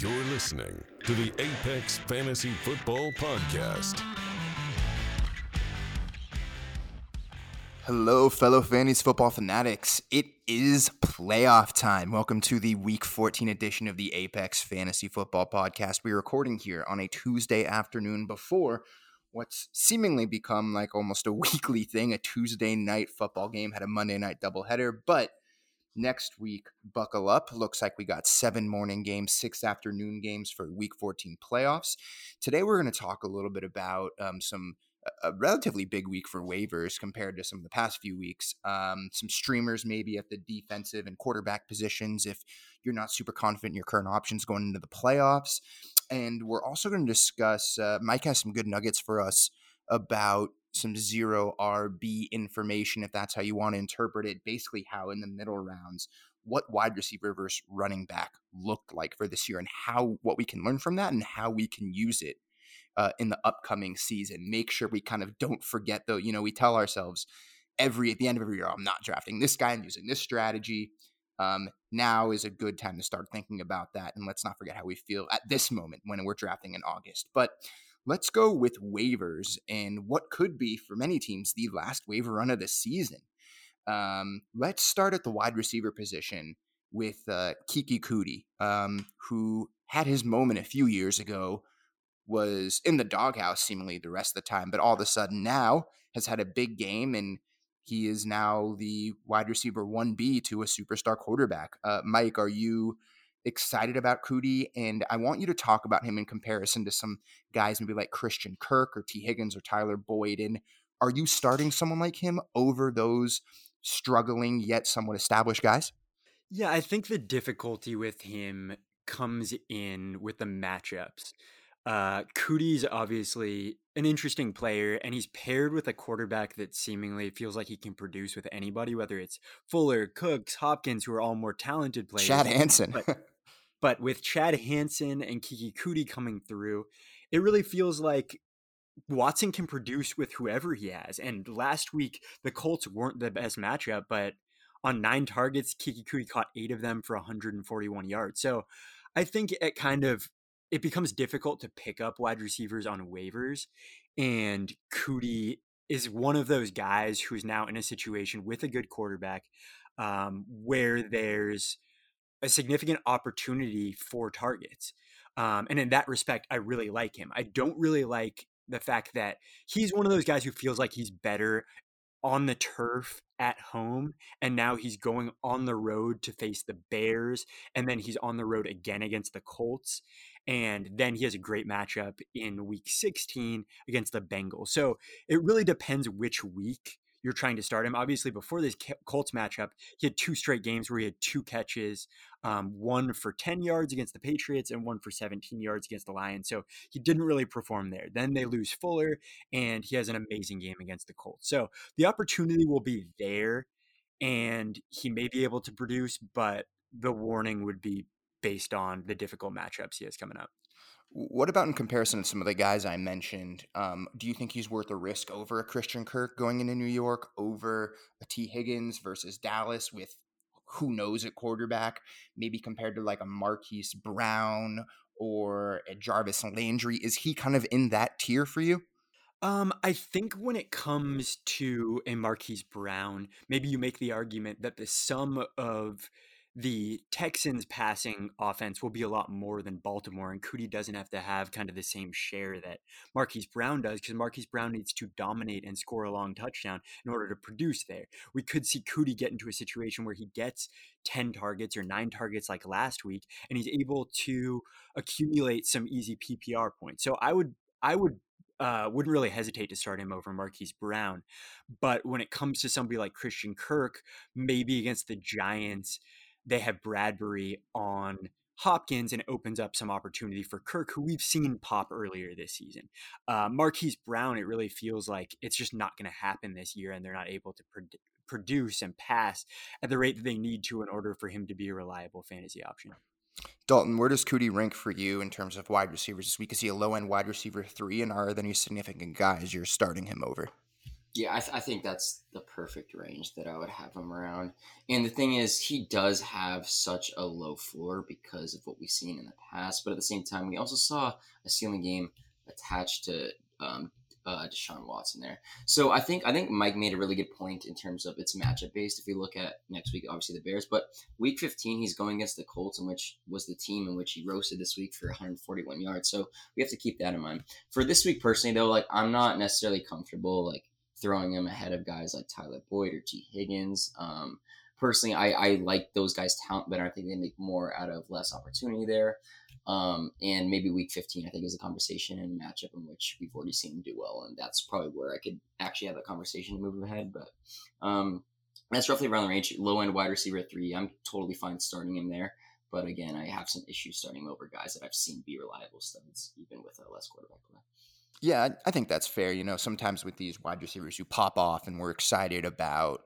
You're listening to the Apex Fantasy Football Podcast. Hello, fellow fantasy football fanatics. It is playoff time. Welcome to the week 14 edition of the Apex Fantasy Football Podcast. We're recording here on a Tuesday afternoon before what's seemingly become like almost a weekly thing. A Tuesday night football game had a Monday night doubleheader, but next week, buckle up. Looks like we got seven morning games, six afternoon games for week 14 playoffs. Today, we're going to talk a little bit about um, some a relatively big week for waivers compared to some of the past few weeks. Um, some streamers maybe at the defensive and quarterback positions if you're not super confident in your current options going into the playoffs. And we're also going to discuss, uh, Mike has some good nuggets for us about some zero RB information, if that's how you want to interpret it. Basically, how in the middle rounds, what wide receiver versus running back looked like for this year, and how what we can learn from that, and how we can use it uh, in the upcoming season. Make sure we kind of don't forget, though. You know, we tell ourselves every at the end of every year, I'm not drafting this guy. I'm using this strategy. Um, now is a good time to start thinking about that, and let's not forget how we feel at this moment when we're drafting in August. But let's go with waivers and what could be for many teams the last waiver run of the season. Um, let's start at the wide receiver position with uh, Keke Coutee, um, who had his moment a few years ago, was in the doghouse seemingly the rest of the time, but all of a sudden now has had a big game and he is now the wide receiver 1B to a superstar quarterback. Uh, Mike, are you excited about Coutee, and I want you to talk about him in comparison to some guys, maybe like Christian Kirk or Tee Higgins or Tyler Boyd. And are you starting someone like him over those struggling yet somewhat established guys? Yeah, I think the difficulty with him comes in with the matchups. Uh, Coutee's obviously an interesting player, and he's paired with a quarterback that seemingly feels like he can produce with anybody, whether it's Fuller, Cooks, Hopkins, who are all more talented players. Chad Hansen. but, but with Chad Hansen and Keke Coutee coming through, it really feels like Watson can produce with whoever he has. And last week, the Colts weren't the best matchup, but on nine targets, Keke Coutee caught eight of them for 141 yards. So I think it kind of it becomes difficult to pick up wide receivers on waivers. And Coutee is one of those guys who's now in a situation with a good quarterback um, where there's a significant opportunity for targets. Um, and in that respect, I really like him. I don't really like the fact that he's one of those guys who feels like he's better on the turf at home and now he's going on the road to face the Bears and then he's on the road again against the Colts and then he has a great matchup in week 16 against the Bengals. So it really depends which week you're trying to start him. Obviously, before this Colts matchup, he had two straight games where he had two catches, um, one for 10 yards against the Patriots and one for 17 yards against the Lions. So he didn't really perform there. Then they lose Fuller, and he has an amazing game against the Colts. So the opportunity will be there, and he may be able to produce, but the warning would be based on the difficult matchups he has coming up. What about in comparison to some of the guys I mentioned? Um, do you think he's worth a risk over a Christian Kirk going into New York, over a Tee Higgins versus Dallas with who knows at quarterback, maybe compared to like a Marquise Brown or a Jarvis Landry? Is he kind of in that tier for you? Um, I think when it comes to a Marquise Brown, maybe you make the argument that the sum of the Texans passing offense will be a lot more than Baltimore, and Coutee doesn't have to have kind of the same share that Marquise Brown does because Marquise Brown needs to dominate and score a long touchdown in order to produce there. We could see Coutee get into a situation where he gets 10 targets or nine targets like last week, and he's able to accumulate some easy PPR points. So I would I would uh, wouldn't really hesitate to start him over Marquise Brown. But when it comes to somebody like Christian Kirk, maybe against the Giants, they have Bradberry on Hopkins and opens up some opportunity for Kirk, who we've seen pop earlier this season. Uh, Marquise Brown, it really feels like it's just not going to happen this year, and they're not able to pr- produce and pass at the rate that they need to in order for him to be a reliable fantasy option. Dalton, where does Coutee rank for you in terms of wide receivers this week? Is he a low end wide receiver three, and are there any significant guys you're starting him over? Yeah, I, th- I, think that's the perfect range that I would have him around. And the thing is, he does have such a low floor because of what we've seen in the past. But at the same time, we also saw a ceiling game attached to um, uh, Deshaun Watson there. So I think I think Mike made a really good point in terms of it's matchup based. If we look at next week, obviously the Bears, but week 15 he's going against the Colts, in which was the team in which he roasted this week for 141 yards. So we have to keep that in mind. For this week personally, though, like I'm not necessarily comfortable like throwing him ahead of guys like Tyler Boyd or Tee Higgins. Um, personally, I, I like those guys' talent better. I think they make more out of less opportunity there. Um, and maybe week 15, I think, is a conversation and matchup in which we've already seen him do well. And that's probably where I could actually have a conversation to move ahead. But um, that's roughly around the range. Low end wide receiver three. I'm totally fine starting him there. But again, I have some issues starting over guys that I've seen be reliable studs, even with a less quarterback play. Yeah, I think that's fair. You know, sometimes with these wide receivers who pop off and we're excited about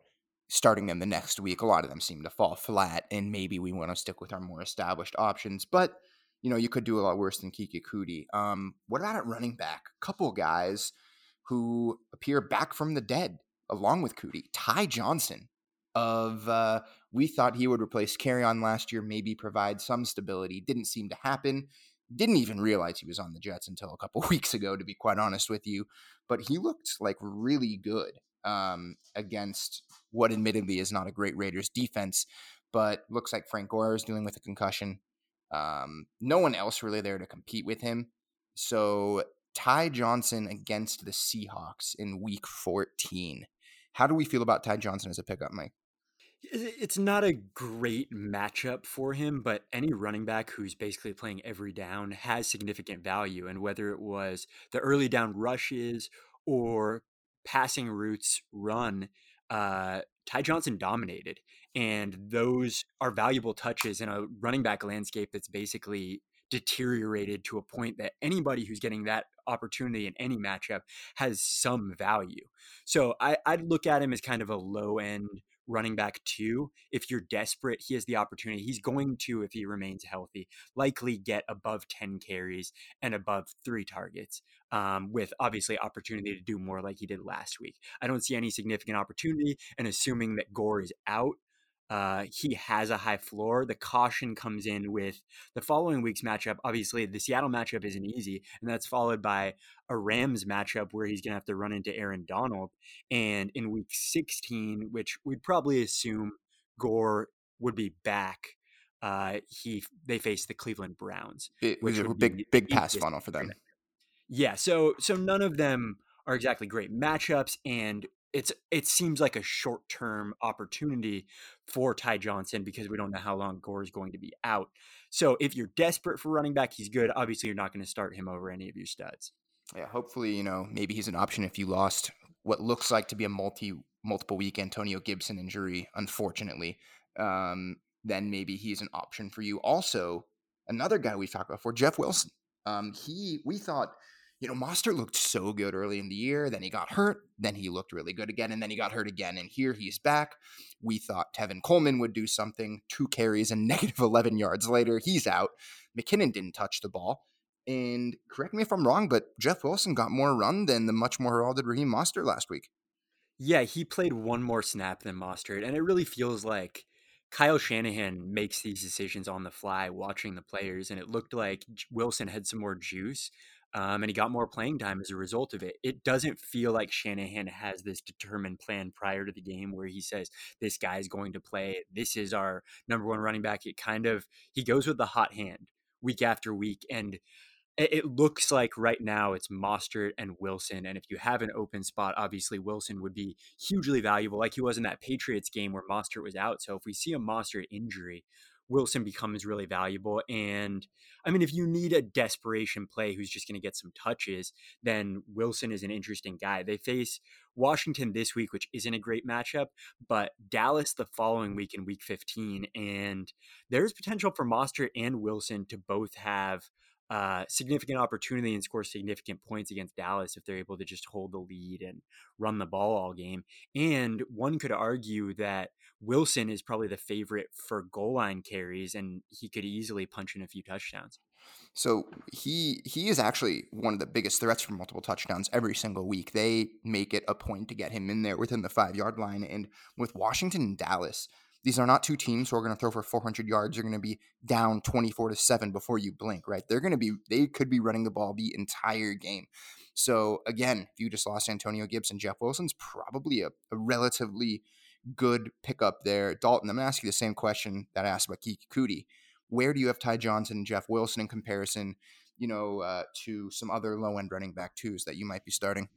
starting them the next week, a lot of them seem to fall flat, and maybe we want to stick with our more established options. But you know, you could do a lot worse than Keke Coutee. Um, what about at running back? A couple guys who appear back from the dead along with Coutee. Ty Johnson of uh, we thought he would replace Kerryon last year, maybe provide some stability. Didn't seem to happen. Didn't even realize he was on the Jets until a couple weeks ago, to be quite honest with you. But he looked like really good um, against what admittedly is not a great Raiders defense, but looks like Frank Gore is dealing with a concussion. Um, no one else really there to compete with him. So Ty Johnson against the Seahawks in week 14. How do we feel about Ty Johnson as a pickup, Mike? It's not a great matchup for him, but any running back who's basically playing every down has significant value. And whether it was the early down rushes or passing routes run, uh, Ty Johnson dominated. And those are valuable touches in a running back landscape that's basically deteriorated to a point that anybody who's getting that opportunity in any matchup has some value. So I, would look at him as kind of a low end running back two. If you're desperate, he has the opportunity. He's going to, if he remains healthy, likely get above 10 carries and above three targets, um, with obviously opportunity to do more like he did last week. I don't see any significant opportunity, and assuming that Gore is out, uh, he has a high floor. The caution comes in with the following week's matchup. Obviously, the Seattle matchup isn't easy, and that's followed by a Rams matchup where he's going to have to run into Aaron Donald. And in week 16, which we'd probably assume Gore would be back, uh, he they face the Cleveland Browns. It is a big big pass funnel for them. Yeah, so so none of them are exactly great matchups, and it's it seems like a short term opportunity for Ty Johnson because we don't know how long Gore is going to be out. So if you're desperate for running back, he's good. Obviously, you're not going to start him over any of your studs. Yeah, hopefully, you know, maybe he's an option if you lost what looks like to be a multi multiple week Antonio Gibson injury, unfortunately. Um, then maybe he's an option for you. Also, another guy we've talked about before, Jeff Wilson. Um, he we thought you know, Mostert looked so good early in the year. Then he got hurt. Then he looked really good again. And then he got hurt again. And here he's back. We thought Tevin Coleman would do something. Two carries and negative 11 yards later, he's out. McKinnon didn't touch the ball. And correct me if I'm wrong, but Jeff Wilson got more run than the much more heralded Raheem Mostert last week. Yeah, he played one more snap than Mostert. And it really feels like Kyle Shanahan makes these decisions on the fly, watching the players. And it looked like Wilson had some more juice um, and he got more playing time as a result of it. It doesn't feel like Shanahan has this determined plan prior to the game where he says this guy is going to play. This is our number one running back. It kind of he goes with the hot hand week after week, and it looks like right now it's Mostert and Wilson. And if you have an open spot, obviously Wilson would be hugely valuable, like he was in that Patriots game where Mostert was out. So if we see a Mostert injury, Wilson becomes really valuable. And I mean, if you need a desperation play who's just going to get some touches, then Wilson is an interesting guy. They face Washington this week, which isn't a great matchup, but Dallas the following week in week 15. And there's potential for Mostert and Wilson to both have uh, significant opportunity and score significant points against Dallas if they're able to just hold the lead and run the ball all game. And one could argue that Wilson is probably the favorite for goal line carries, and he could easily punch in a few touchdowns. So he he is actually one of the biggest threats for multiple touchdowns every single week. They make it a point to get him in there within the five yard line. And with Washington and Dallas, these are not two teams who are going to throw for 400 yards. You're going to be down 24 to seven before you blink, right? They're going to be they could be running the ball the entire game. So again, if you just lost Antonio Gibson, Jeff Wilson's probably a, a relatively good pickup there. Dalton, I'm going to ask you the same question that I asked about Keke Coutee where do you have Ty Johnson and Jeff Wilson in comparison, you know, uh, to some other low end running back twos that you might be starting?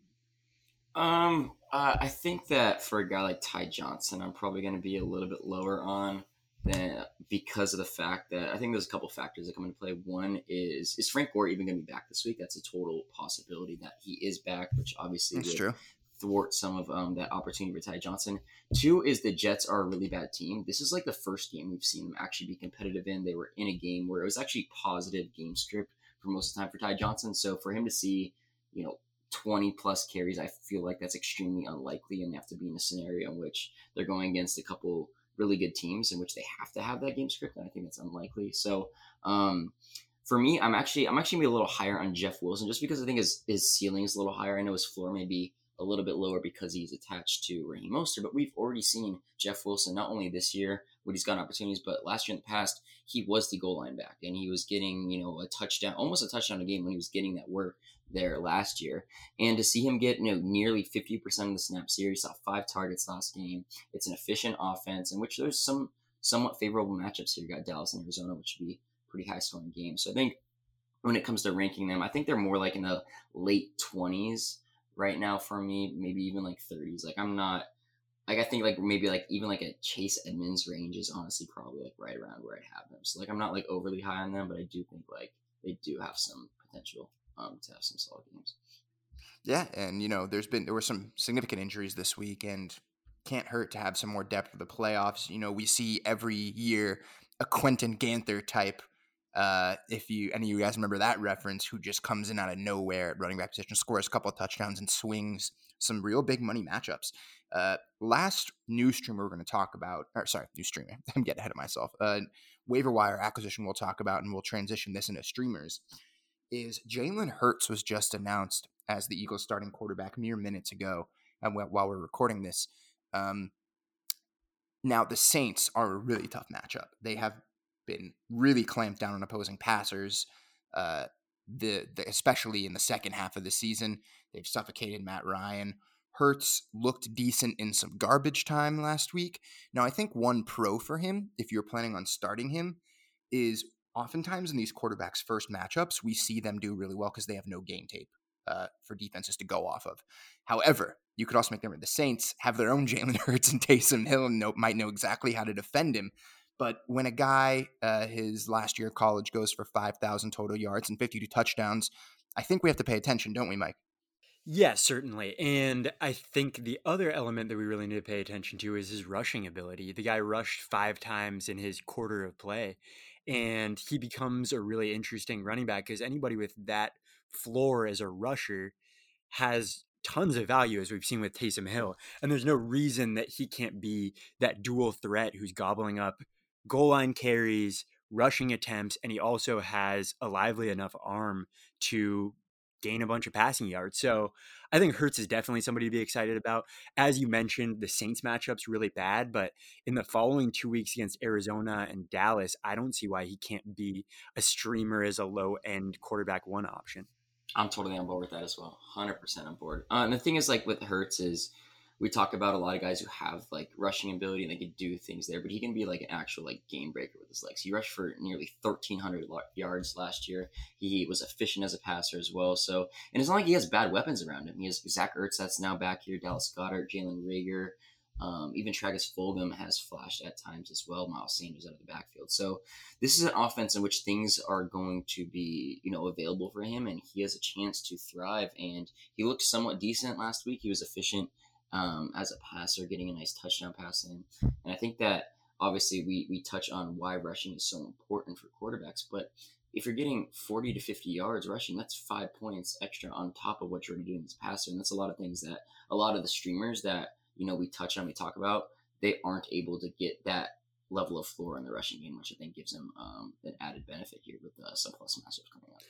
Um, uh, I think that for a guy like Ty Johnson, I'm probably going to be a little bit lower on than because of the fact that I think there's a couple factors that come into play. One is is Frank Gore even going to be back this week? That's a total possibility that he is back, which obviously That's true thwart some of um, that opportunity for Ty Johnson. Two is the Jets are a really bad team. This is like the first game we've seen them actually be competitive in. They were in a game where it was actually positive game script for most of the time for Ty Johnson. So for him to see, you know, 20 plus carries, I feel like that's extremely unlikely and they have to be in a scenario in which they're going against a couple really good teams in which they have to have that game script. And I think that's unlikely. So, um, for me, I'm actually I'm actually gonna be a little higher on Jeff Wilson just because I think his his ceiling is a little higher. I know his floor may be a little bit lower because he's attached to Raheem Mostert. But we've already seen Jeff Wilson not only this year when he's gotten opportunities, but last year in the past he was the goal line back and he was getting you know a touchdown, almost a touchdown a game when he was getting that work there last year. And to see him get you know nearly fifty percent of the snaps here, he saw five targets last game. It's an efficient offense in which there's some somewhat favorable matchups here. You got Dallas and Arizona, which would be pretty high scoring games. So I think when it comes to ranking them, I think they're more like in the late twenties right now for me, maybe even like 30s. Like I'm not like I think like maybe like even like a Chase Edmonds range is honestly probably like right around where I have them. So like I'm not like overly high on them, but I do think like they do have some potential um to have some solid games. Yeah, and you know, there's been there were some significant injuries this week and can't hurt to have some more depth for the playoffs. You know, we see every year a Quentin Ganther type uh, if you any of you guys remember that reference, who just comes in out of nowhere at running back position, scores a couple of touchdowns, and swings some real big money matchups. Uh, last new streamer we're going to talk about, or sorry, new streamer. I'm getting ahead of myself. Uh, waiver wire acquisition we'll talk about, and we'll transition this into streamers. Is Jalen Hurts was just announced as the Eagles starting quarterback mere minutes ago, and while we're recording this. Um, now the Saints are a really tough matchup. They have been really clamped down on opposing passers. Uh, the, the especially in the second half of the season, they've suffocated Matt Ryan. Hurts looked decent in some garbage time last week. Now, I think one pro for him, if you're planning on starting him, is oftentimes in these quarterbacks' first matchups, we see them do really well because they have no game tape uh, for defenses to go off of. However, you could also make them the Saints have their own Jalen Hurts and Taysom Hill and know, might know exactly how to defend him. But when a guy, uh, his last year of college, goes for 5,000 total yards and 52 touchdowns, I think we have to pay attention, don't we, Mike? Yes, certainly. And I think the other element that we really need to pay attention to is his rushing ability. The guy rushed five times in his quarter of play, and he becomes a really interesting running back because anybody with that floor as a rusher has tons of value as we've seen with Taysom Hill. And there's no reason that he can't be that dual threat who's gobbling up goal line carries, rushing attempts, and he also has a lively enough arm to gain a bunch of passing yards. So I think Hurts is definitely somebody to be excited about. As you mentioned, the Saints matchup's really bad, but in the following two weeks against Arizona and Dallas, I don't see why he can't be a streamer as a low end quarterback one option. I'm totally on board with that as well. 100% on board. Uh, and the thing is, like with Hurts, is we talk about a lot of guys who have like rushing ability and they can do things there, but he can be like an actual like game breaker with his legs. He rushed for nearly 1,300 yards last year. He was efficient as a passer as well. So, and it's not like he has bad weapons around him. He has Zach Ertz that's now back here, Dallas Goedert, Jalen Reagor. Um, even Travis Fulgham has flashed at times as well. Miles Sanders out of the backfield. So this is an offense in which things are going to be, you know, available for him, and he has a chance to thrive. And he looked somewhat decent last week. He was efficient um, as a passer, getting a nice touchdown pass in. And I think that obviously we we touch on why rushing is so important for quarterbacks, but if you're getting 40 to 50 yards rushing, that's five points extra on top of what you're already doing as a passer. And that's a lot of things that a lot of the streamers that, you know, we touch on, we talk about, they aren't able to get that level of floor in the rushing game, which I think gives them um, an added benefit here with the sub plus masters coming up.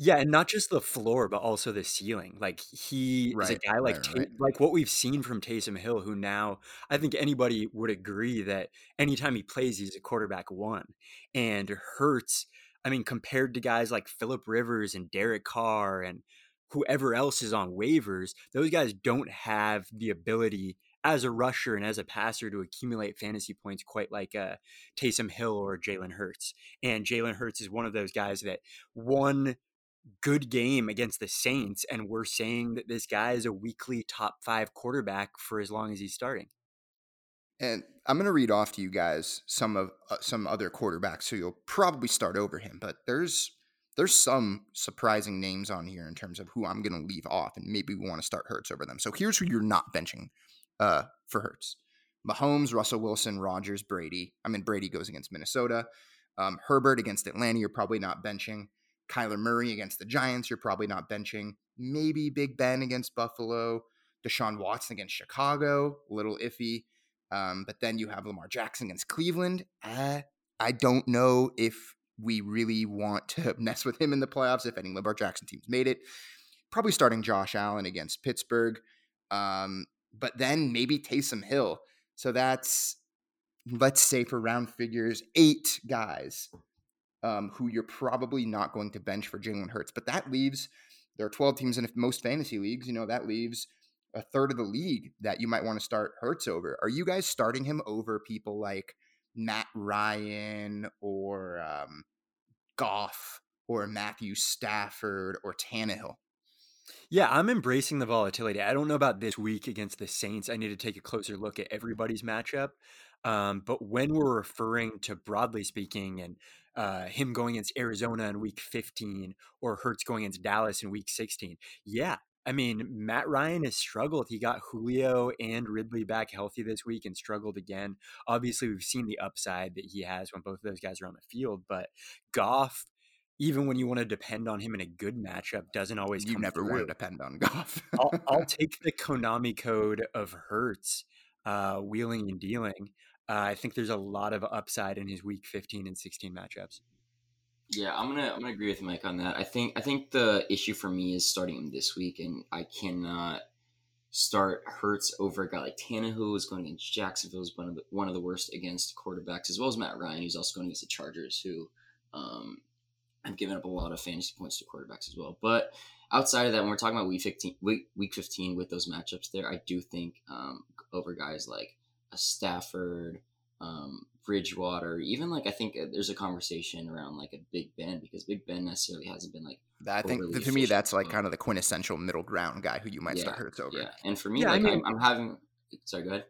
Yeah, and not just the floor, but also the ceiling. Like he is a guy like right, right. like what we've seen from Taysom Hill, who now I think anybody would agree that anytime he plays, he's a quarterback one. And Hurts, I mean, compared to guys like Philip Rivers and Derek Carr and whoever else is on waivers, those guys don't have the ability as a rusher and as a passer to accumulate fantasy points quite like uh, Taysom Hill or Jalen Hurts. And Jalen Hurts is one of those guys that one good game against the Saints, and we're saying that this guy is a weekly top five quarterback for as long as he's starting. And I'm going to read off to you guys some of uh, some other quarterbacks who you'll probably start over him, but there's there's some surprising names on here in terms of who I'm going to leave off, and maybe we want to start Hurts over them. So here's who you're not benching uh, for Hurts: Mahomes, Russell Wilson, Rodgers, Brady. I mean Brady goes against Minnesota. Um, Herbert against Atlanta, you're probably not benching. Kyler Murray against the Giants, you're probably not benching. Maybe Big Ben against Buffalo. Deshaun Watson against Chicago, a little iffy. Um, but then you have Lamar Jackson against Cleveland. Uh, I don't know if we really want to mess with him in the playoffs, if any Lamar Jackson teams made it. Probably starting Josh Allen against Pittsburgh. Um, but then maybe Taysom Hill. So that's, let's say for round figures, eight guys um, who you're probably not going to bench for Jalen Hurts. But that leaves, there are 12 teams in most fantasy leagues, you know, that leaves a third of the league that you might want to start Hurts over. Are you guys starting him over people like Matt Ryan or um, Goff or Matthew Stafford or Tannehill? Yeah, I'm embracing the volatility. I don't know about this week against the Saints. I need to take a closer look at everybody's matchup. Um, but when we're referring to broadly speaking and uh, him going against Arizona in week 15 or Hurts going against Dallas in week 16, yeah. I mean, Matt Ryan has struggled. He got Julio and Ridley back healthy this week and struggled again. Obviously, we've seen the upside that he has when both of those guys are on the field. But Goff, even when you want to depend on him in a good matchup, doesn't always You never through. want to depend on Goff. I'll, I'll take the Konami code of Hurts, uh, wheeling and dealing. Uh, I think there's a lot of upside in his week 15 and 16 matchups. Yeah, I'm gonna I'm gonna agree with Mike on that. I think I think the issue for me is starting him this week, and I cannot start Hurts over a guy like Tannehill, who's going against Jacksonville, who's one of the one of the worst against quarterbacks, as well as Matt Ryan, who's also going against the Chargers, who um, have given up a lot of fantasy points to quarterbacks as well. But outside of that, when we're talking about week 15, week, week 15 with those matchups there, I do think um, over guys like Stafford, um, Bridgewater, even like I think uh, there's a conversation around like a Big Ben because Big Ben necessarily hasn't been like I think overly to me that's like kind of the quintessential middle ground guy who you might start Hurts over. yeah. And for me, Yeah, I like mean- I'm, I'm having. Sorry, go ahead.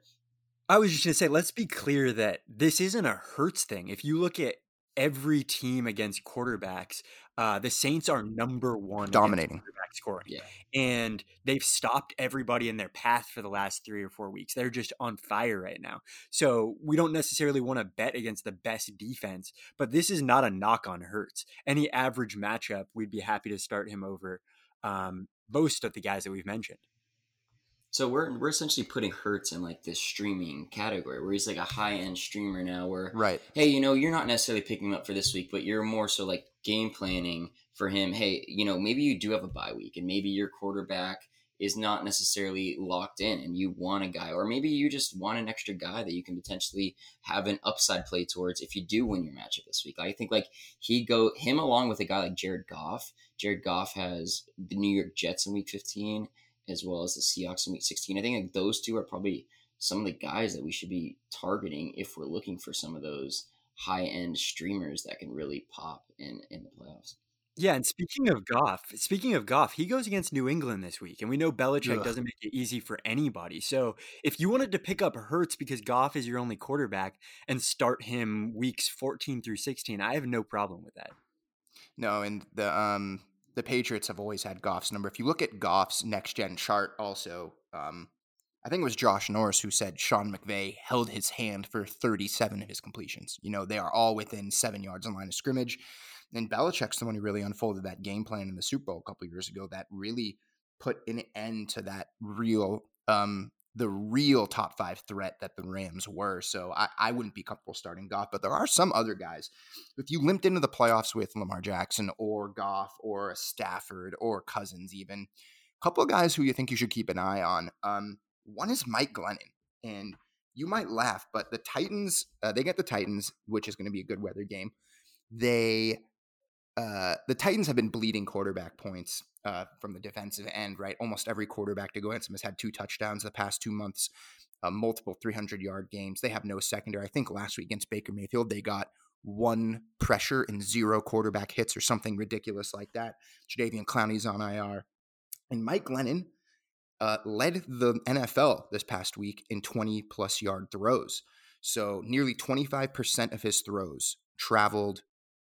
I was just going to say, let's be clear that this isn't a Hurts thing. If you look at every team against quarterbacks, uh, the Saints are number one against Dominating. Scoring. Yeah. And they've stopped everybody in their path for the last three or four weeks. They're just on fire right now. So we don't necessarily want to bet against the best defense, but this is not a knock on Hurts. Any average matchup, we'd be happy to start him over um, most of the guys that we've mentioned. So we're we're essentially putting Hurts in like this streaming category where he's like a high end streamer now. Where Right. hey, you know, you're not necessarily picking him up for this week, but you're more so like game planning for him. Hey, you know, maybe you do have a bye week and maybe your quarterback is not necessarily locked in and you want a guy, or maybe you just want an extra guy that you can potentially have an upside play towards if you do win your matchup this week. I think like he go him along with a guy like Jared Goff. Jared Goff has the New York Jets in week 15 as well as the Seahawks in week 16. I think like those two are probably some of the guys that we should be targeting if we're looking for some of those high end streamers that can really pop in in the playoffs. Yeah, and speaking of Goff, speaking of Goff, he goes against New England this week, and we know Belichick Ugh. doesn't make it easy for anybody. So if you wanted to pick up Hurts because Goff is your only quarterback and start him weeks 14 through 16, I have no problem with that. No, and the um the Patriots have always had Goff's number. If you look at Goff's next gen chart, also, um, I think it was Josh Norris who said Sean McVay held his hand for 37 of his completions. You know, they are all within seven yards on line of scrimmage. And Belichick's the one who really unfolded that game plan in the Super Bowl a couple years ago that really put an end to that real, um, the real top five threat that the Rams were. So I, I wouldn't be comfortable starting Goff, but there are some other guys. If you limped into the playoffs with Lamar Jackson or Goff or Stafford or Cousins, even a couple of guys who you think you should keep an eye on. Um, one is Mike Glennon, and you might laugh, but the Titans, uh, they get the Titans, which is going to be a good weather game. They uh, the Titans have been bleeding quarterback points uh, from the defensive end, right? Almost every quarterback to go against them has had two touchdowns the past two months, uh, multiple 300 yard games. They have no secondary. I think last week against Baker Mayfield, they got one pressure and zero quarterback hits or something ridiculous like that. Jadeveon Clowney's on IR. And Mike Glennon uh, led the NFL this past week in 20 plus yard throws. So nearly 25% of his throws traveled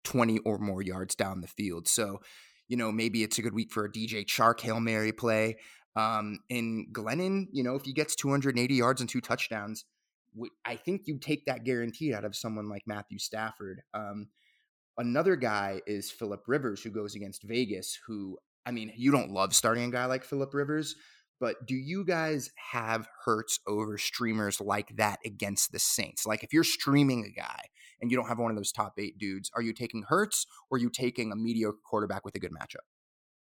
20 or more yards down the field. So, you know, maybe it's a good week for a DJ Chark Hail Mary play. Um, in Glennon, you know, if he gets 280 yards and two touchdowns, I think you take that guaranteed out of someone like Matthew Stafford. Um, another guy is Philip Rivers, who goes against Vegas, who, I mean, you don't love starting a guy like Philip Rivers, but do you guys have Hurts over streamers like that against the Saints? Like if you're streaming a guy and you don't have one of those top eight dudes, are you taking Hurts or are you taking a mediocre quarterback with a good matchup?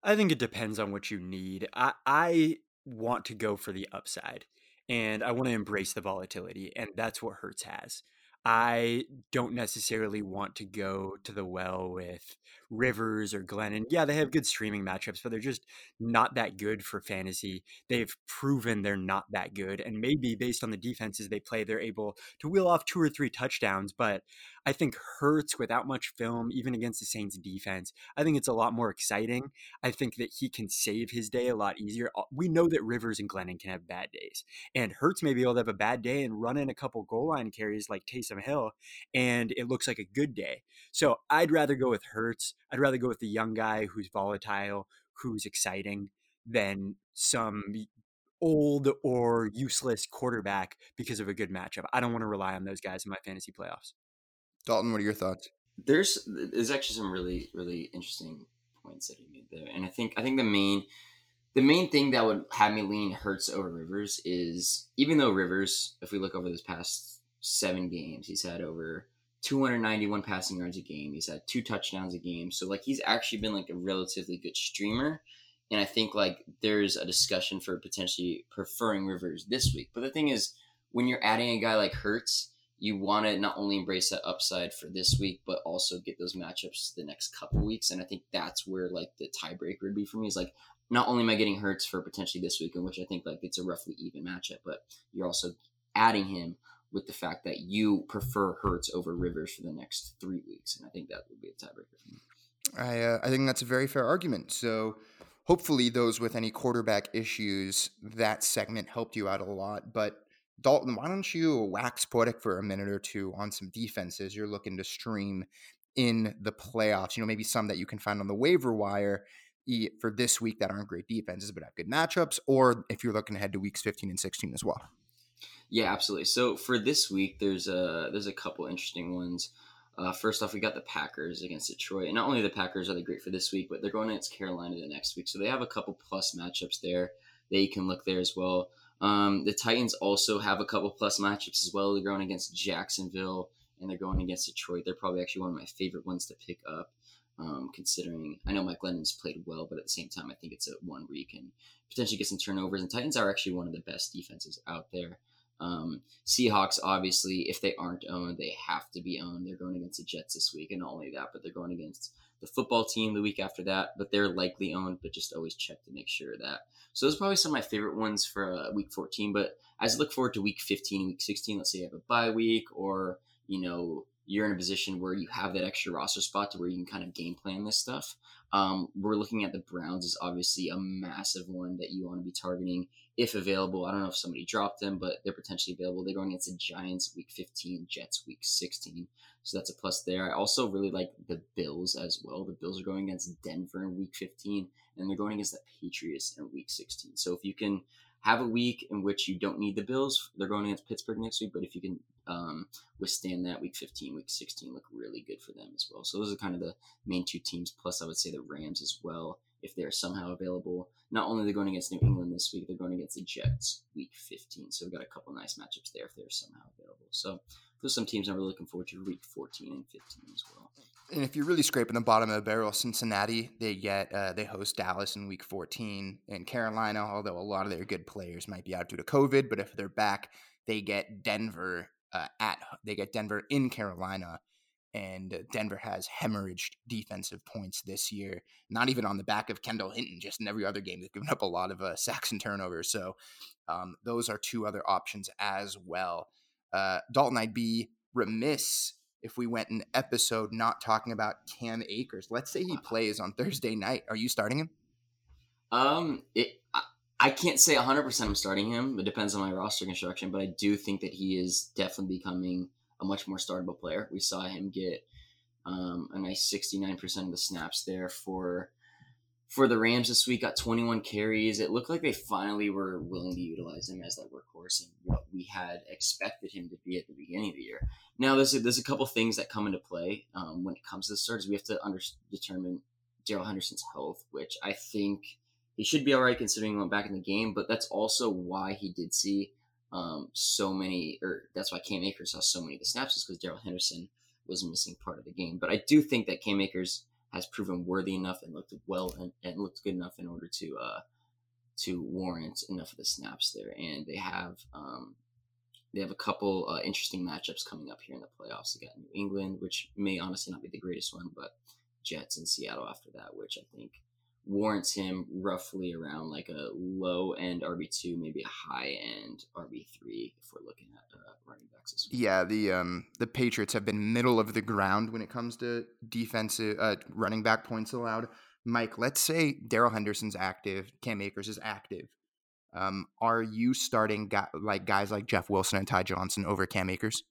I think it depends on what you need. I, I want to go for the upside and I want to embrace the volatility, and that's what Hurts has. I don't necessarily want to go to the well with Rivers or Glennon. Yeah, they have good streaming matchups, but they're just not that good for fantasy. They've proven they're not that good. And maybe based on the defenses they play, they're able to wheel off two or three touchdowns. But I think Hurts without much film, even against the Saints defense, I think it's a lot more exciting. I think that he can save his day a lot easier. We know that Rivers and Glennon can have bad days, and Hurts may be able to have a bad day and run in a couple goal line carries like Taysom Hill, and it looks like a good day. So I'd rather go with Hurts. I'd rather go with the young guy who's volatile, who's exciting, than some old or useless quarterback because of a good matchup. I don't want to rely on those guys in my fantasy playoffs. Dalton, what are your thoughts? There's there's actually some really really interesting points that he made there, and I think I think the main the main thing that would have me lean Hurts over Rivers is even though Rivers, if we look over this past seven games, he's had over 291 passing yards a game. He's had two touchdowns a game. So like he's actually been like a relatively good streamer. And I think like there's a discussion for potentially preferring Rivers this week. But the thing is, when you're adding a guy like Hurts, you want to not only embrace that upside for this week, but also get those matchups the next couple weeks. And I think that's where like the tiebreaker would be for me is like not only am I getting Hurts for potentially this week, in which I think like it's a roughly even matchup, but you're also adding him with the fact that you prefer Hurts over Rivers for the next three weeks, and I think that would be a tiebreaker. I uh, I think that's a very fair argument. So hopefully, those with any quarterback issues, that segment helped you out a lot. But Dalton, why don't you wax poetic for a minute or two on some defenses you're looking to stream in the playoffs? You know, maybe some that you can find on the waiver wire for this week that aren't great defenses but have good matchups, or if you're looking ahead to weeks 15 and 16 as well. Yeah, absolutely. So for this week, there's a there's a couple interesting ones. Uh, first off, we got the Packers against Detroit, and not only the Packers are they great for this week, but they're going against Carolina the next week, so they have a couple plus matchups there that you can look there as well. Um, the Titans also have a couple plus matchups as well. They're going against Jacksonville and they're going against Detroit. They're probably actually one of my favorite ones to pick up. Um, considering I know Mike Glennon's played well, but at the same time, I think it's a one week and potentially get some turnovers. And Titans are actually one of the best defenses out there. Um, Seahawks, obviously, if they aren't owned, they have to be owned. They're going against the Jets this week, and not only that, but they're going against the football team the week after that. But they're likely owned, but just always check to make sure that. So those are probably some of my favorite ones for uh, week 14. But as I look forward to week 15 week 16, let's say you have a bye week, or you know you're in a position where you have that extra roster spot to where you can kind of game plan this stuff. Um, we're looking at the Browns is obviously a massive one that you want to be targeting if available. I don't know if somebody dropped them, but they're potentially available. They're going against the Giants week 15, Jets week 16. So that's a plus there. I also really like the Bills as well. The Bills are going against Denver in week 15, and they're going against the Patriots in week 16. So if you can have a week in which you don't need the Bills. They're going against Pittsburgh next week, but if you can um, withstand that, week 15, week 16 look really good for them as well. So those are kind of the main two teams. Plus, I would say the Rams as well, if they're somehow available. Not only they're going against New England this week, they're going against the Jets week 15. So we've got a couple nice matchups there if they're somehow available. So those some teams I'm really looking forward to week 14 and 15 as well. And if you're really scraping the bottom of the barrel, Cincinnati they get uh, they host Dallas in Week 14, and Carolina, although a lot of their good players might be out due to COVID, but if they're back, they get Denver uh, at they get Denver in Carolina, and Denver has hemorrhaged defensive points this year. Not even on the back of Kendall Hinton, just in every other game they've given up a lot of uh, sacks and turnovers. So um, those are two other options as well. Uh, Dalton, I'd be remiss if we went an episode not talking about Cam Akers. Let's say he plays on Thursday night. Are you starting him? Um, it. I, I can't say 100% I'm starting him. It depends on my roster construction, but I do think that he is definitely becoming much more startable player. We saw him get um, a nice 69% of the snaps there for for the Rams this week. Got 21 carries. It looked like they finally were willing to utilize him as that workhorse and what we had expected him to be at the beginning of the year. Now, there's a, there's a couple things that come into play um, when it comes to the starters. We have to under, determine Darrell Henderson's health, which I think he should be all right considering he went back in the game. But that's also why he did see um, so many, or that's why Cam Akers saw so many of the snaps, is because Darrell Henderson was missing part of the game. But I do think that Cam Akers has proven worthy enough and looked well and, and looked good enough in order to uh, to warrant enough of the snaps there. And they have um, they have a couple uh, interesting matchups coming up here in the playoffs. They got New England, which may honestly not be the greatest one, but Jets and Seattle after that, which I think warrants him roughly around like a low end RB two, maybe a high end RB three if we're looking at uh, running backs. As well. Yeah, the um the Patriots have been middle of the ground when it comes to defensive uh, running back points allowed. Mike, let's say Darrell Henderson's active, Cam Akers is active. Um, are you starting guy, like guys like Jeff Wilson and Ty Johnson over Cam Akers?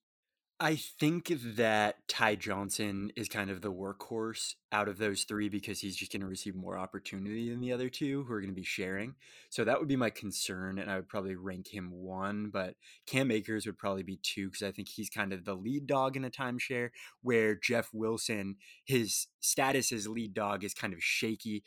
I think that Ty Johnson is kind of the workhorse out of those three because he's just going to receive more opportunity than the other two who are going to be sharing. So that would be my concern, and I would probably rank him one, but Cam Akers would probably be two because I think he's kind of the lead dog in a timeshare, where Jeff Wilson, his status as lead dog is kind of shaky,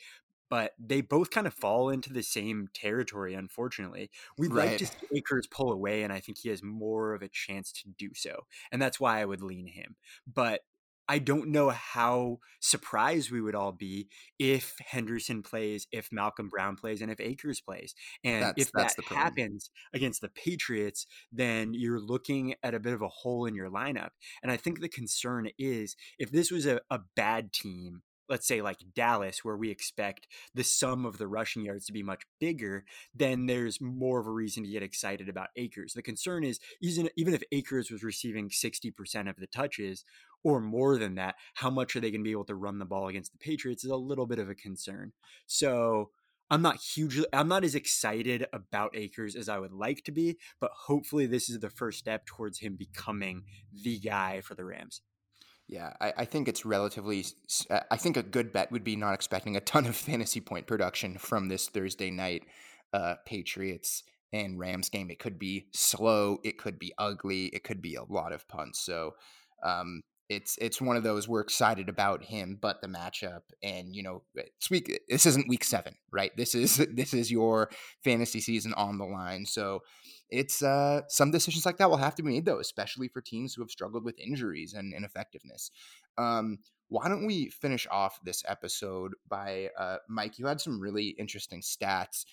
but they both kind of fall into the same territory, unfortunately. We'd right. like to see Akers pull away, and I think he has more of a chance to do so. And that's why I would lean him. But I don't know how surprised we would all be if Henderson plays, if Malcolm Brown plays, and if Akers plays. And that's, if that's that happens against the Patriots, then you're looking at a bit of a hole in your lineup. And I think the concern is if this was a, a bad team let's say like Dallas, where we expect the sum of the rushing yards to be much bigger, then there's more of a reason to get excited about Akers. The concern is even even if Akers was receiving 60% of the touches or more than that, how much are they going to be able to run the ball against the Patriots is a little bit of a concern. So I'm not hugely I'm not as excited about Akers as I would like to be, but hopefully this is the first step towards him becoming the guy for the Rams. Yeah, I, I, think it's relatively. I think a good bet would be not expecting a ton of fantasy point production from this Thursday night uh, Patriots and Rams game. It could be slow, it could be ugly, it could be a lot of punts. So um, it's it's one of those we're excited about him, but the matchup and you know it's week. This isn't week seven, right? This is this is your fantasy season on the line. So it's uh, some decisions like that will have to be made though, especially for teams who have struggled with injuries and ineffectiveness. Um, why don't we finish off this episode by uh, Mike? You had some really interesting stats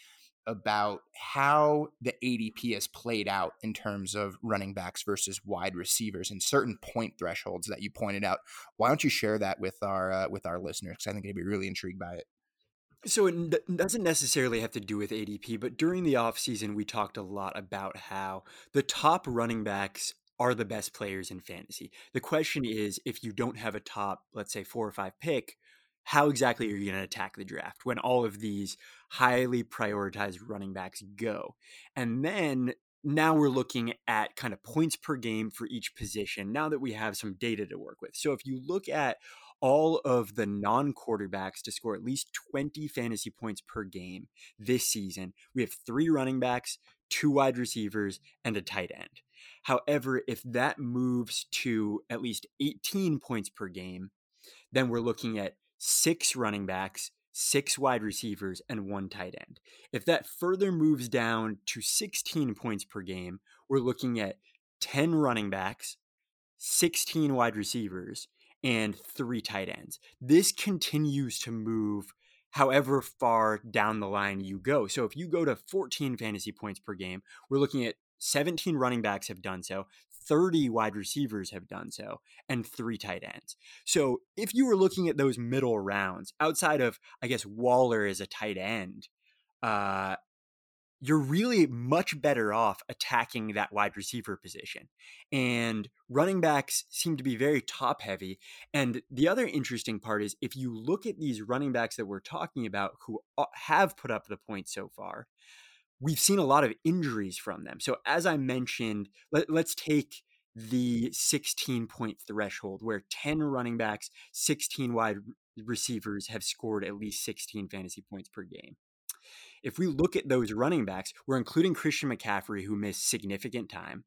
about how the ADP has played out in terms of running backs versus wide receivers and certain point thresholds that you pointed out. Why don't you share that with our uh, with our listeners? Because I think they'd be really intrigued by it. So it doesn't necessarily have to do with ADP, but during the offseason, we talked a lot about how the top running backs are the best players in fantasy. The question is if you don't have a top, let's say, four or five pick, how exactly are you going to attack the draft when all of these highly prioritized running backs go? And then now we're looking at kind of points per game for each position now that we have some data to work with. So if you look at all of the non quarterbacks to score at least 20 fantasy points per game this season. We have three running backs, two wide receivers, and a tight end. However, if that moves to at least 18 points per game, then we're looking at six running backs, six wide receivers, and one tight end. If that further moves down to 16 points per game, we're looking at 10 running backs, 16 wide receivers, and three tight ends. This continues to move however far down the line you go. So if you go to 14 fantasy points per game, we're looking at 17 running backs have done so, 30 wide receivers have done so, and three tight ends. So if you were looking at those middle rounds, outside of, I guess, Waller as a tight end, uh, you're really much better off attacking that wide receiver position. And running backs seem to be very top heavy. And the other interesting part is if you look at these running backs that we're talking about who uh, have put up the points so far, we've seen a lot of injuries from them. So, as I mentioned, let, us take the 16 point threshold where 10 running backs, 16 wide receivers have scored at least 16 fantasy points per game if we look at those running backs, we're including Christian McCaffrey, who missed significant time.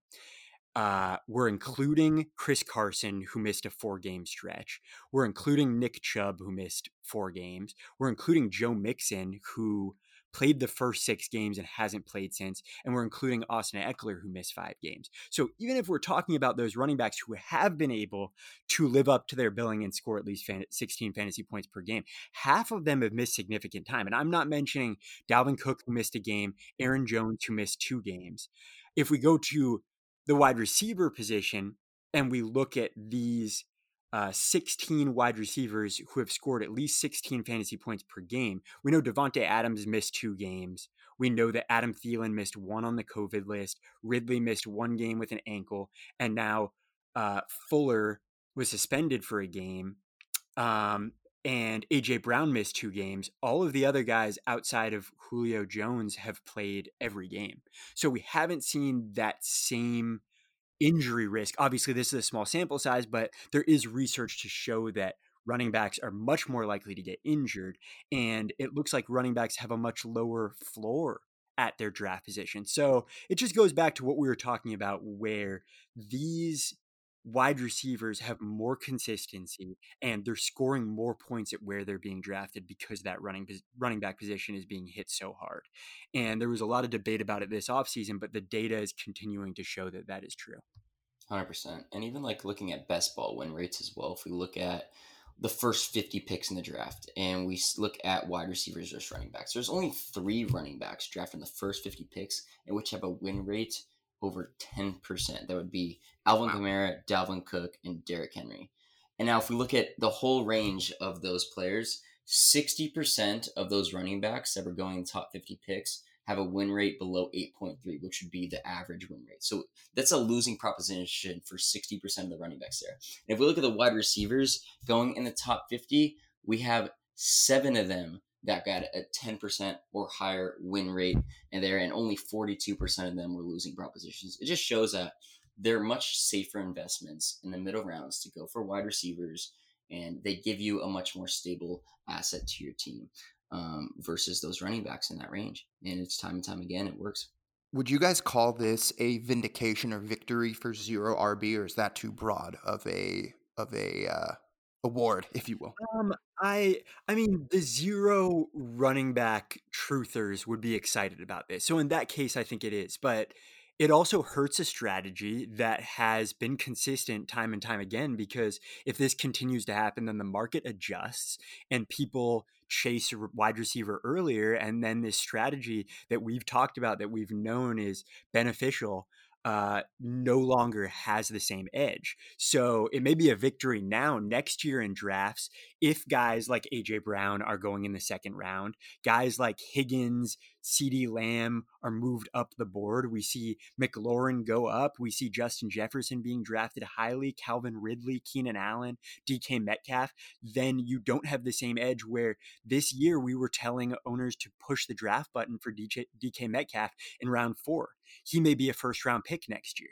Uh, we're including Chris Carson, who missed a four game stretch. We're including Nick Chubb, who missed four games. We're including Joe Mixon, who played the first six games and hasn't played since. And we're including Austin Ekeler, who missed five games. So even if we're talking about those running backs who have been able to live up to their billing and score at least 16 fantasy points per game, half of them have missed significant time. And I'm not mentioning Dalvin Cook, who missed a game, Aaron Jones, who missed two games. If we go to the wide receiver position and we look at these uh, 16 wide receivers who have scored at least 16 fantasy points per game. We know Davante Adams missed two games. We know that Adam Thielen missed one on the COVID list. Ridley missed one game with an ankle, and now uh, Fuller was suspended for a game. Um, and AJ Brown missed two games. All of the other guys outside of Julio Jones have played every game. So we haven't seen that same injury risk. Obviously, this is a small sample size, but there is research to show that running backs are much more likely to get injured. And it looks like running backs have a much lower floor at their draft position. So it just goes back to what we were talking about, where these wide receivers have more consistency and they're scoring more points at where they're being drafted because that running running back position is being hit so hard. And there was a lot of debate about it this offseason, but the data is continuing to show that that is true. 100%. And even like looking at best ball win rates as well, if we look at the first 50 picks in the draft and we look at wide receivers versus running backs, there's only three running backs drafted in the first 50 picks in which have a win rate over 10%. That would be Alvin wow. Kamara, Dalvin Cook, and Derrick Henry. And now, if we look at the whole range of those players, 60% of those running backs that were going top 50 picks have a win rate below 8.3, which would be the average win rate. So that's a losing proposition for 60% of the running backs there. And if we look at the wide receivers going in the top 50, we have seven of them that got a 10% or higher win rate and there and only 42% of them were losing propositions. It just shows that they're much safer investments in the middle rounds to go for wide receivers and they give you a much more stable asset to your team um, versus those running backs in that range. And it's time and time again, it works. Would you guys call this a vindication or victory for zero RB, or is that too broad of a of a uh, award, if you will? Um, I I mean the zero running back truthers would be excited about this. So in that case I think it is, but it also hurts a strategy that has been consistent time and time again because if this continues to happen then the market adjusts and people chase a wide receiver earlier and then this strategy that we've talked about that we've known is beneficial uh, no longer has the same edge. So it may be a victory now. Next year in drafts, if guys like AJ Brown are going in the second round, guys like Higgins, CeeDee Lamb are moved up the board. We see McLaurin go up. We see Justin Jefferson being drafted highly, Calvin Ridley, Keenan Allen, DK Metcalf. Then you don't have the same edge where this year we were telling owners to push the draft button for DJ, DK Metcalf in round four. He may be a first round pick next year.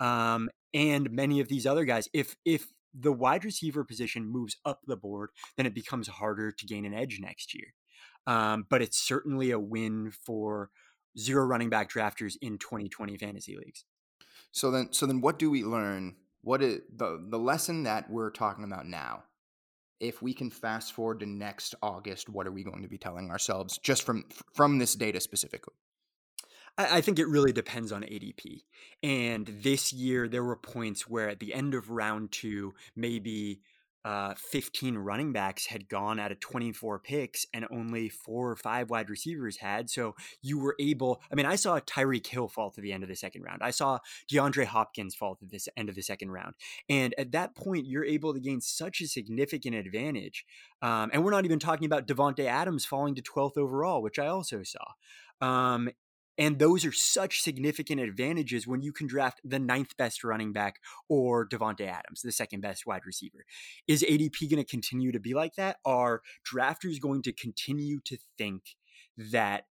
Um, and many of these other guys, if if the wide receiver position moves up the board, then it becomes harder to gain an edge next year. Um, but it's certainly a win for zero running back drafters in 2020 fantasy leagues. So then, so then, what do we learn? What is the the lesson that we're talking about now? If we can fast forward to next August, what are we going to be telling ourselves just from from this data specifically? I, think it really depends on ADP. And this year, there were points where at the end of round two, maybe uh, 15 running backs had gone out of 24 picks and only four or five wide receivers had. So you were able, I mean, I saw Tyreek Hill fall to the end of the second round. I saw DeAndre Hopkins fall to this end of the second round. And at that point, you're able to gain such a significant advantage. Um, and we're not even talking about Davante Adams falling to 12th overall, which I also saw. Um, and those are such significant advantages when you can draft the ninth best running back or Davante Adams, the second best wide receiver. Is ADP going to continue to be like that? Are drafters going to continue to think that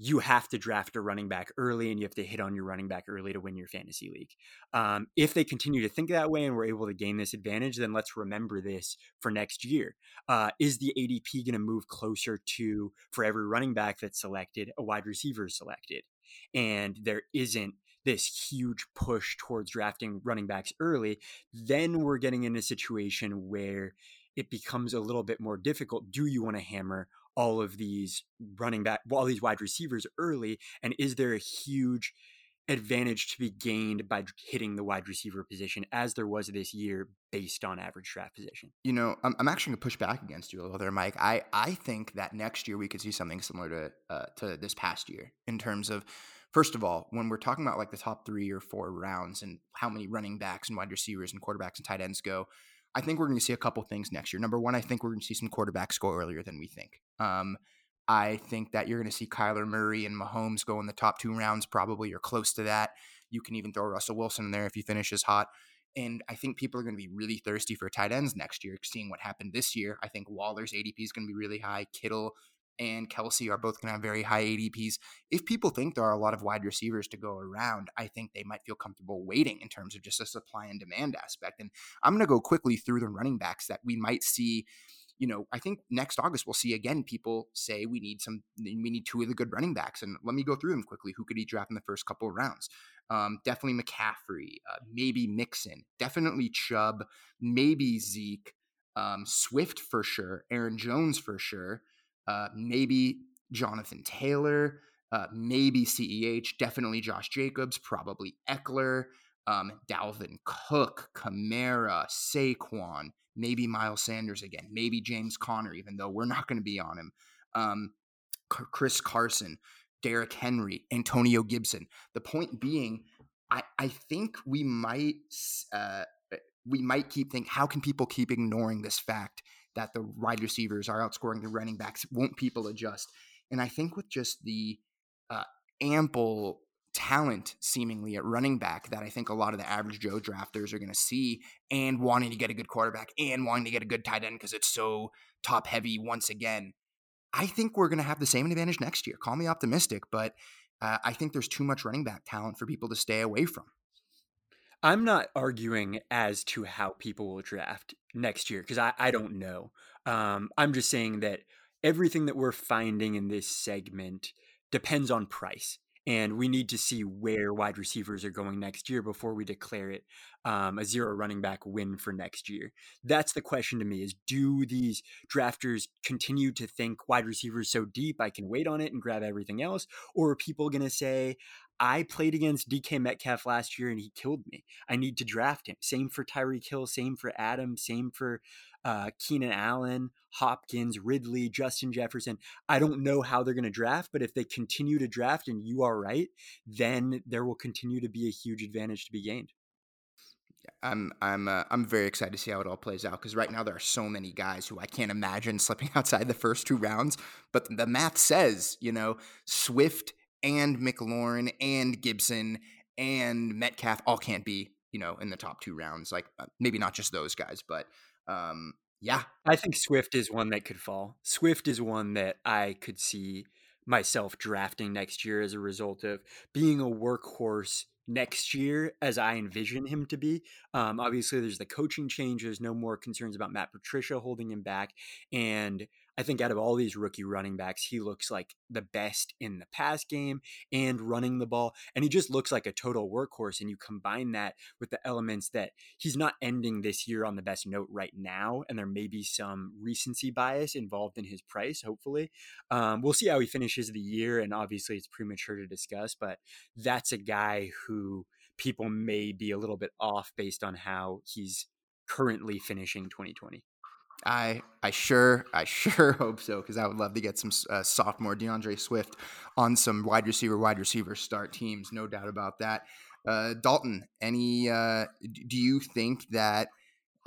you have to draft a running back early and you have to hit on your running back early to win your fantasy league. Um, if they continue to think that way and we're able to gain this advantage, then let's remember this for next year. Uh, is the ADP going to move closer to, for every running back that's selected, a wide receiver selected? And there isn't this huge push towards drafting running backs early, then we're getting in a situation where it becomes a little bit more difficult. Do you want to hammer all of these running back, all these wide receivers early? And is there a huge advantage to be gained by hitting the wide receiver position as there was this year based on average draft position? You know, I'm, I'm actually going to push back against you a little there, Mike. I, I think that next year we could see something similar to uh, to this past year in terms of first of all, when we're talking about like the top three or four rounds and how many running backs and wide receivers and quarterbacks and tight ends go, I think we're going to see a couple things next year. Number one, I think we're going to see some quarterbacks go earlier than we think. Um, I think that you're going to see Kyler Murray and Mahomes go in the top two rounds, probably or close to that. You can even throw Russell Wilson in there if he finishes hot. And I think people are going to be really thirsty for tight ends next year, seeing what happened this year. I think Waller's ADP is going to be really high. Kittle and Kelce are both going to have very high ADPs. If people think there are a lot of wide receivers to go around, I think they might feel comfortable waiting in terms of just a supply and demand aspect. And I'm going to go quickly through the running backs that we might see. You know, I think next August we'll see again people say we need some, we need two of the good running backs. And let me go through them quickly. Who could he draft in the first couple of rounds? Um, definitely McCaffrey, uh, maybe Mixon, definitely Chubb, maybe Zeke, um, Swift for sure, Aaron Jones for sure uh, maybe Jonathan Taylor, uh, maybe CEH, definitely Josh Jacobs, probably Ekeler, um, Dalvin Cook, Kamara, Saquon, maybe Miles Sanders again, maybe James Conner, even though we're not going to be on him. Um, Chris Carson, Derrick Henry, Antonio Gibson. The point being, I, I think we might uh, we might keep thinking, how can people keep ignoring this fact that the wide receivers are outscoring the running backs. Won't people adjust? And I think with just the uh, ample talent seemingly at running back that I think a lot of the average Joe drafters are going to see and wanting to get a good quarterback and wanting to get a good tight end because it's so top heavy once again. I think we're going to have the same advantage next year. Call me optimistic, but uh, I think there's too much running back talent for people to stay away from. I'm not arguing as to how people will draft next year because I, I don't know. Um, I'm just saying that everything that we're finding in this segment depends on price. And we need to see where wide receivers are going next year before we declare it um, a zero running back win for next year. That's the question to me: is do these drafters continue to think wide receivers so deep I can wait on it and grab everything else, or are people going to say I played against DK Metcalf last year and he killed me. I need to draft him. Same for Tyreek Hill, same for Adam, same for uh, Keenan Allen, Hopkins, Ridley, Justin Jefferson. I don't know how they're going to draft, but if they continue to draft and you are right, then there will continue to be a huge advantage to be gained. I'm I'm uh, I'm very excited to see how it all plays out because right now there are so many guys who I can't imagine slipping outside the first two rounds. But the math says, you know, Swift and McLaurin and Gibson and Metcalf all can't be, you know, in the top two rounds. Like uh, maybe not just those guys, but um, yeah. I think Swift is one that could fall. Swift is one that I could see myself drafting next year as a result of being a workhorse next year as I envision him to be. Um, obviously, there's the coaching changes, no more concerns about Matt Patricia holding him back. And I think out of all these rookie running backs, he looks like the best in the pass game and running the ball. And he just looks like a total workhorse. And you combine that with the elements that he's not ending this year on the best note right now. And there may be some recency bias involved in his price, hopefully. Um, we'll see how he finishes the year. And obviously, it's premature to discuss, but that's a guy who people may be a little bit off based on how he's currently finishing 2020. I I sure I sure hope so because I would love to get some uh, sophomore D'Andre Swift on some wide receiver wide receiver start teams, no doubt about that. Uh, Dalton, any uh, do you think that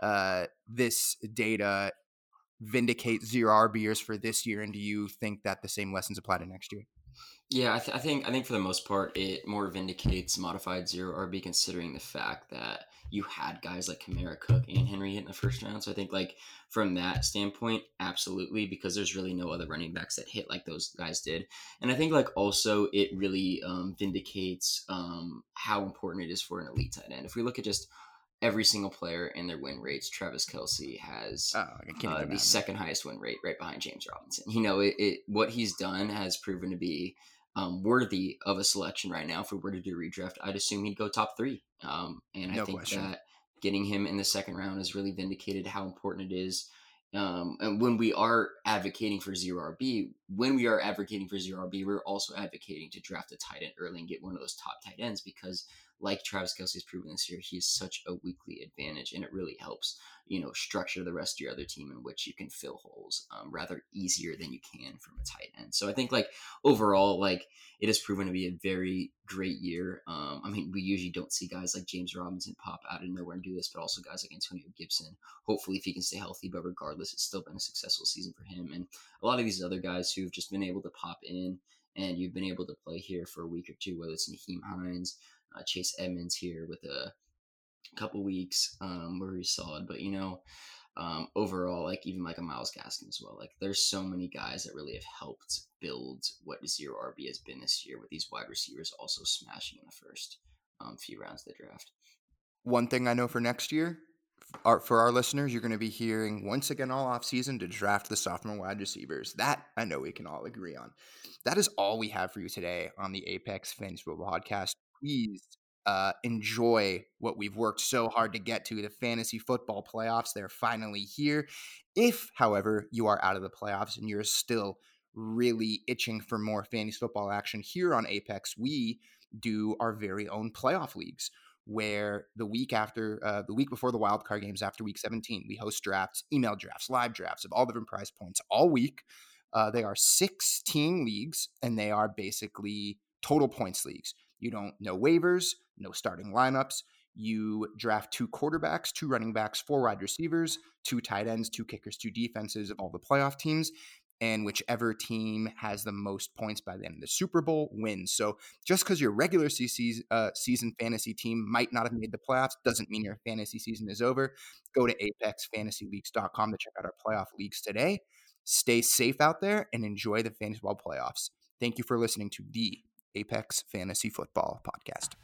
uh, this data vindicates zero RBers for this year, and do you think that the same lessons apply to next year? Yeah, I, th- I think I think for the most part, it more vindicates modified zero RB, considering the fact that you had guys like Kamara Cook and Henry hit in the first round. So I think like from that standpoint, absolutely, because there's really no other running backs that hit like those guys did. And I think like also it really um, vindicates um, how important it is for an elite tight end. If we look at just every single player and their win rates, Travis Kelce has oh, uh, the second highest win rate, right behind James Robinson. You know, it, it what he's done has proven to be um, worthy of a selection right now. If we were to do redraft, I'd assume he'd go top three. Um, and no I think question. that getting him in the second round has really vindicated how important it is. Um, and when we are advocating for zero RB, when we are advocating for zero RB, we're also advocating to draft a tight end early and get one of those top tight ends because like Travis Kelce's proven this year, he is such a weekly advantage, and it really helps you know structure the rest of your other team in which you can fill holes um, rather easier than you can from a tight end. So I think like overall, like it has proven to be a very great year. Um, I mean, we usually don't see guys like James Robinson pop out of nowhere and do this, but also guys like Antonio Gibson. Hopefully, if he can stay healthy, but regardless, it's still been a successful season for him. And a lot of these other guys who've just been able to pop in and you've been able to play here for a week or two, whether it's Nyheim Hines, uh, Chase Edmonds here with a couple weeks um, where he's solid. But you know, um, overall, like even like a Myles Gaskin as well. Like there's so many guys that really have helped build what zero RB has been this year, with these wide receivers also smashing in the first um, few rounds of the draft. One thing I know for next year, our, for our listeners, you're going to be hearing once again all off season to draft the sophomore wide receivers. That I know we can all agree on. That is all we have for you today on the Apex Fantasy Football Podcast. Please uh, enjoy what we've worked so hard to get to the fantasy football playoffs. They're finally here. If, however, you are out of the playoffs and you're still really itching for more fantasy football action here on Apex, we do our very own playoff leagues where the week after uh, the week before the wild card games after week 17 we host drafts email drafts live drafts of all different prize points all week uh, they are 16 leagues and they are basically total points leagues you don't know waivers no starting lineups. You draft two quarterbacks, two running backs, four wide receivers, two tight ends, two kickers, two defenses of all the playoff teams. And whichever team has the most points by the end of the Super Bowl wins. So just because your regular season, uh, season fantasy team might not have made the playoffs doesn't mean your fantasy season is over. Go to apexfantasyleagues.com to check out our playoff leagues today. Stay safe out there and enjoy the fantasy ball playoffs. Thank you for listening to the Apex Fantasy Football Podcast.